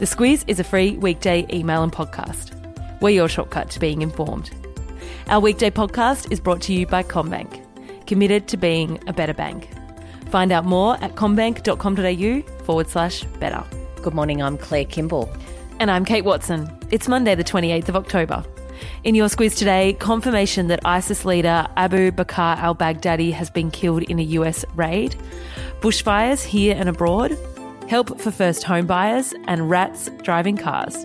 The Squiz is a free weekday email and podcast. We're your shortcut to being informed. Our weekday podcast is brought to you by CommBank, committed to being a better bank. Find out more at commbank.com.au forward slash better. Good morning, I'm Claire Kimball. And I'm Kate Watson. It's Monday, the 28th of October. In your Squiz today, confirmation that ISIS leader Abu Bakr al Baghdadi has been killed in a US raid, bushfires here and abroad, help for first home buyers, and rats driving cars.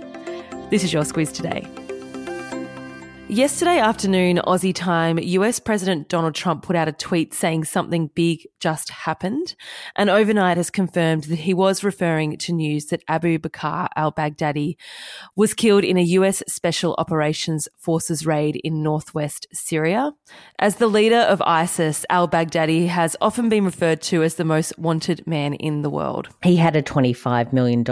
This is your Squiz today. Yesterday afternoon, Aussie time, US President Donald Trump put out a tweet saying something big just happened, and overnight has confirmed that he was referring to news that Abu Bakr al Baghdadi was killed in a US Special Operations Forces raid in northwest Syria. As the leader of ISIS, al Baghdadi has often been referred to as the most wanted man in the world. He had a $25 million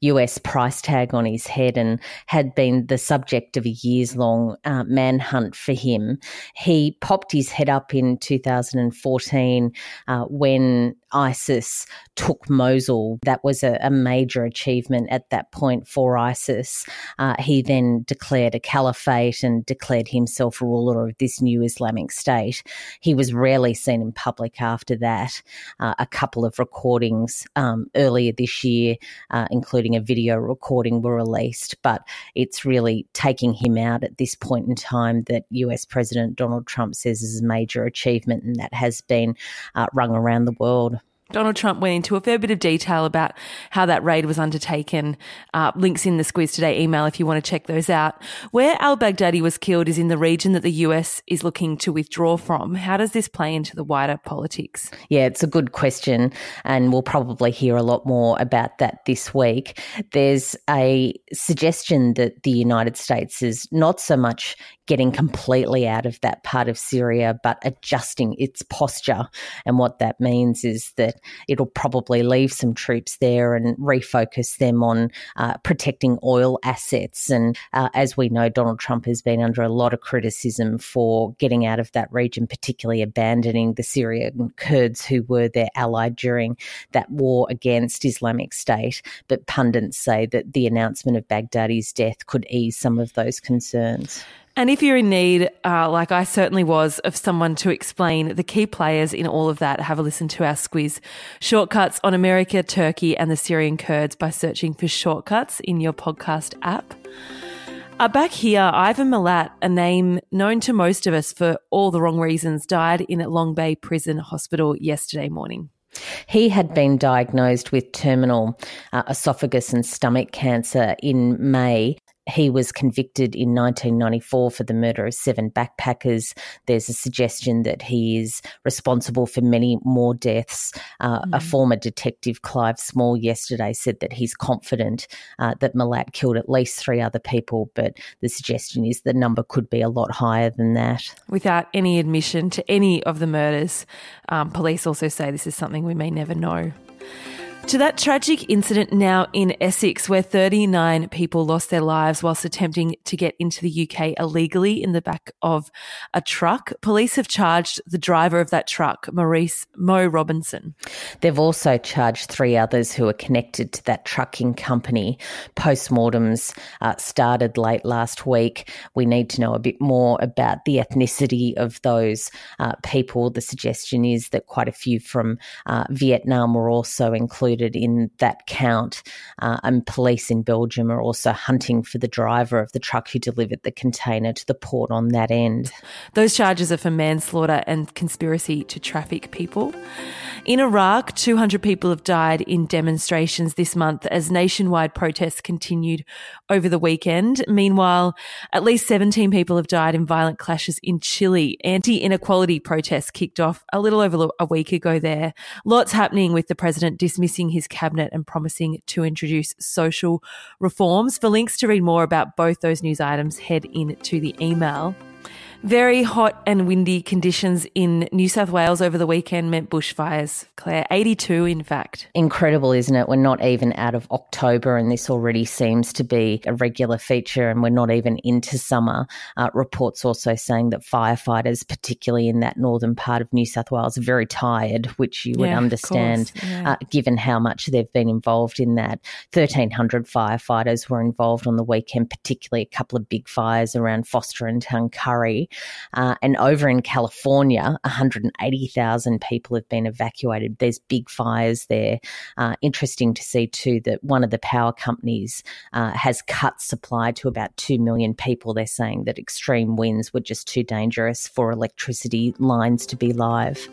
US price tag on his head and had been the subject of a years long uh, manhunt for him. He popped his head up in 2014 uh, when ISIS took Mosul. That was a, a major achievement at that point for ISIS. Uh, he then declared a caliphate and declared himself ruler of this new Islamic State. He was rarely seen in public after that. Uh, a couple of recordings um, earlier this year, uh, including a video recording, were released, but it's really taking him out at this point in time that US President Donald Trump says is a major achievement, and that has been uh, rung around the world. Donald Trump went into a fair bit of detail about how that raid was undertaken. Uh, links in the Squiz Today email if you want to check those out. Where al Baghdadi was killed is in the region that the US is looking to withdraw from. How does this play into the wider politics? Yeah, it's a good question, and we'll probably hear a lot more about that this week. There's a suggestion that the United States is not so much getting completely out of that part of Syria, but adjusting its posture. And what that means is that it'll probably leave some troops there and refocus them on uh, protecting oil assets. And uh, as we know, Donald Trump has been under a lot of criticism for getting out of that region, particularly abandoning the Syrian Kurds who were their ally during that war against Islamic State. But pundits say that the announcement of Baghdadi's death could ease some of those concerns. And if you're in need, uh, like I certainly was, of someone to explain the key players in all of that, have a listen to our squiz. Shortcuts on America, Turkey, and the Syrian Kurds by searching for shortcuts in your podcast app. Uh, back here, Ivan Milat, a name known to most of us for all the wrong reasons, died in Long Bay Prison Hospital yesterday morning. He had been diagnosed with terminal uh, esophagus and stomach cancer in May he was convicted in 1994 for the murder of seven backpackers. There's a suggestion that he is responsible for many more deaths. Uh, mm. A former detective, Clive Small, yesterday said that he's confident uh, that Milat killed at least three other people, but the suggestion is the number could be a lot higher than that. Without any admission to any of the murders, um, police also say this is something we may never know. To that tragic incident now in Essex, where 39 people lost their lives whilst attempting to get into the UK illegally in the back of a truck. Police have charged the driver of that truck, Maurice Mo Robinson. They've also charged three others who are connected to that trucking company. Postmortems uh, started late last week. We need to know a bit more about the ethnicity of those uh, people. The suggestion is that quite a few from uh, Vietnam were also included included in that count. Uh, and police in Belgium are also hunting for the driver of the truck who delivered the container to the port on that end. Those charges are for manslaughter and conspiracy to traffic people. In Iraq, 200 people have died in demonstrations this month as nationwide protests continued over the weekend. Meanwhile, at least 17 people have died in violent clashes in Chile. Anti inequality protests kicked off a little over a week ago there. Lots happening with the president dismissing his cabinet and promising to introduce social reforms. For links to read more about both those news items, head into the email. Very hot and windy conditions in New South Wales over the weekend meant bushfires. Claire, 82 in fact. Incredible, isn't it? We're not even out of October and this already seems to be a regular feature and we're not even into summer. Uh, reports also saying that firefighters, particularly in that northern part of New South Wales, are very tired, which you would Yeah, understand yeah. uh, given how much they've been involved in that. 1,300 firefighters were involved on the weekend, particularly a couple of big fires around Forster and Tuncurry. Uh, and over in California, 180,000 people have been evacuated. There's big fires there. Uh, interesting to see, too, that one of the power companies uh, has cut supply to about 2 million people. They're saying that extreme winds were just too dangerous for electricity lines to be live.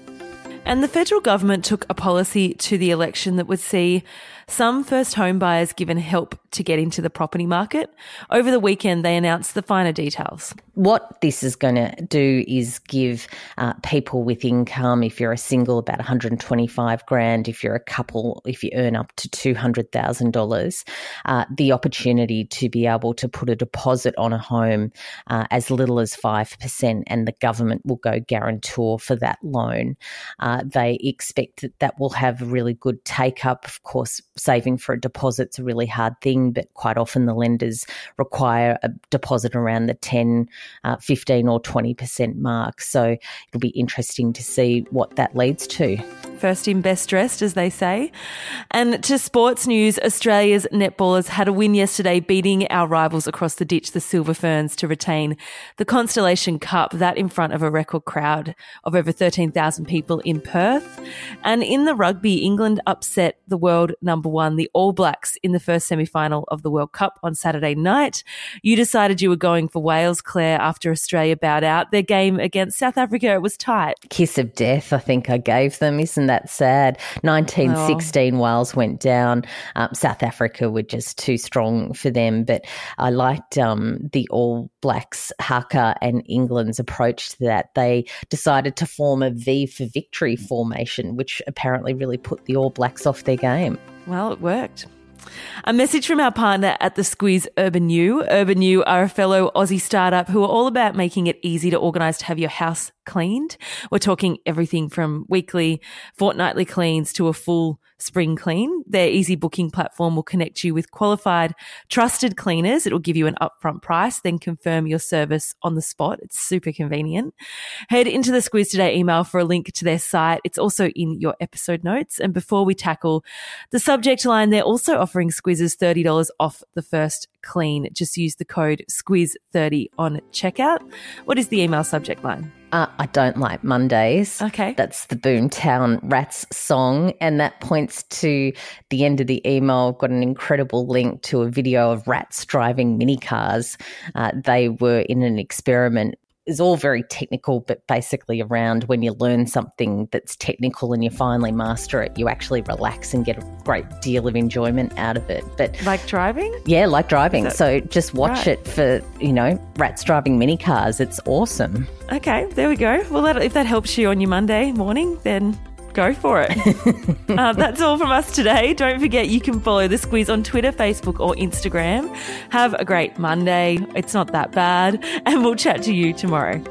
And the federal government took a policy to the election that would see some first home buyers given help to get into the property market. Over the weekend, they announced the finer details. What this is going to do is give uh, people with income, if you're a single, about 125 grand. If you're a couple, if you earn up to $200,000, uh, the opportunity to be able to put a deposit on a home uh, as little as 5%, and the government will go guarantor for that loan. Uh, they expect that that will have a really good take up. Of course, saving for a deposit's a really hard thing, but quite often the lenders require a deposit around the 10, uh, 15 or 20% mark. So it'll be interesting to see what that leads to. First in best dressed, as they say. And to sports news, Australia's netballers had a win yesterday, beating our rivals across the ditch, the Silver Ferns, to retain the Constellation Cup, that in front of a record crowd of over 13,000 people in Perth. And in the rugby, England upset the world number one, the All Blacks, in the first semi final of the World Cup on Saturday night. You decided you were going for Wales, Claire, after Australia bowed out. Their game against South Africa it was tight. Kiss of death, I think I gave them. Isn't that sad? 1916, Wales went down. Um, South Africa were just too strong for them. But I liked um, the All Blacks, Haka, and England's approach to that. They decided to form a V for victory formation, which apparently really put the All Blacks off their game. Well, it worked. A message from our partner at the Squiz Urban U. UrbanYou are a fellow Aussie startup who are all about making it easy to organise to have your house cleaned. We're talking everything from weekly, fortnightly cleans to a full spring clean. Their easy booking platform will connect you with qualified, trusted cleaners. It'll give you an upfront price, then confirm your service on the spot. It's super convenient. Head into the Squiz Today email for a link to their site. It's also in your episode notes. And before we tackle the subject line, they're also offering Squeezes $30 off the first clean. Just use the code SQUIZ30 on checkout. What is the email subject line? Uh, I don't like Mondays. Okay. That's the Boomtown Rats song. And that points to the end of the email. I've got an incredible link to a video of rats driving mini cars. Uh, they were in an experiment. It's all very technical, but basically around when you learn something that's technical and you finally master it, you actually relax and get a great deal of enjoyment out of it. But Like driving? yeah, like driving. So just watch Right. it for, you know, rats driving mini cars. It's awesome. Okay, there we go. Well, that, if that helps you on your Monday morning, then go for it. uh, that's all from us today. Don't forget you can follow The Squiz on Twitter, Facebook, or Instagram. Have a great Monday. It's not that bad. And we'll chat to you tomorrow.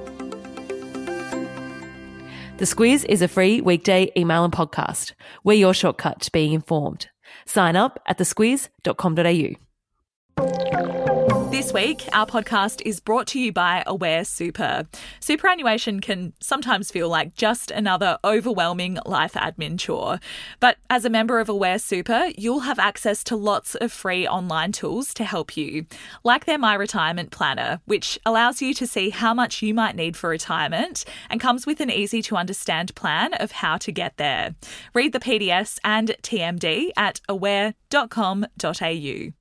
The Squiz is a free weekday email and podcast. We're your shortcut to being informed. Sign up at thesquiz.com.au. This week, our podcast is brought to you by Aware Super. Superannuation can sometimes feel like just another overwhelming life admin chore. But as a member of Aware Super, you'll have access to lots of free online tools to help you, like their My Retirement Planner, which allows you to see how much you might need for retirement and comes with an easy to understand plan of how to get there. Read the PDS and TMD at aware.com.au.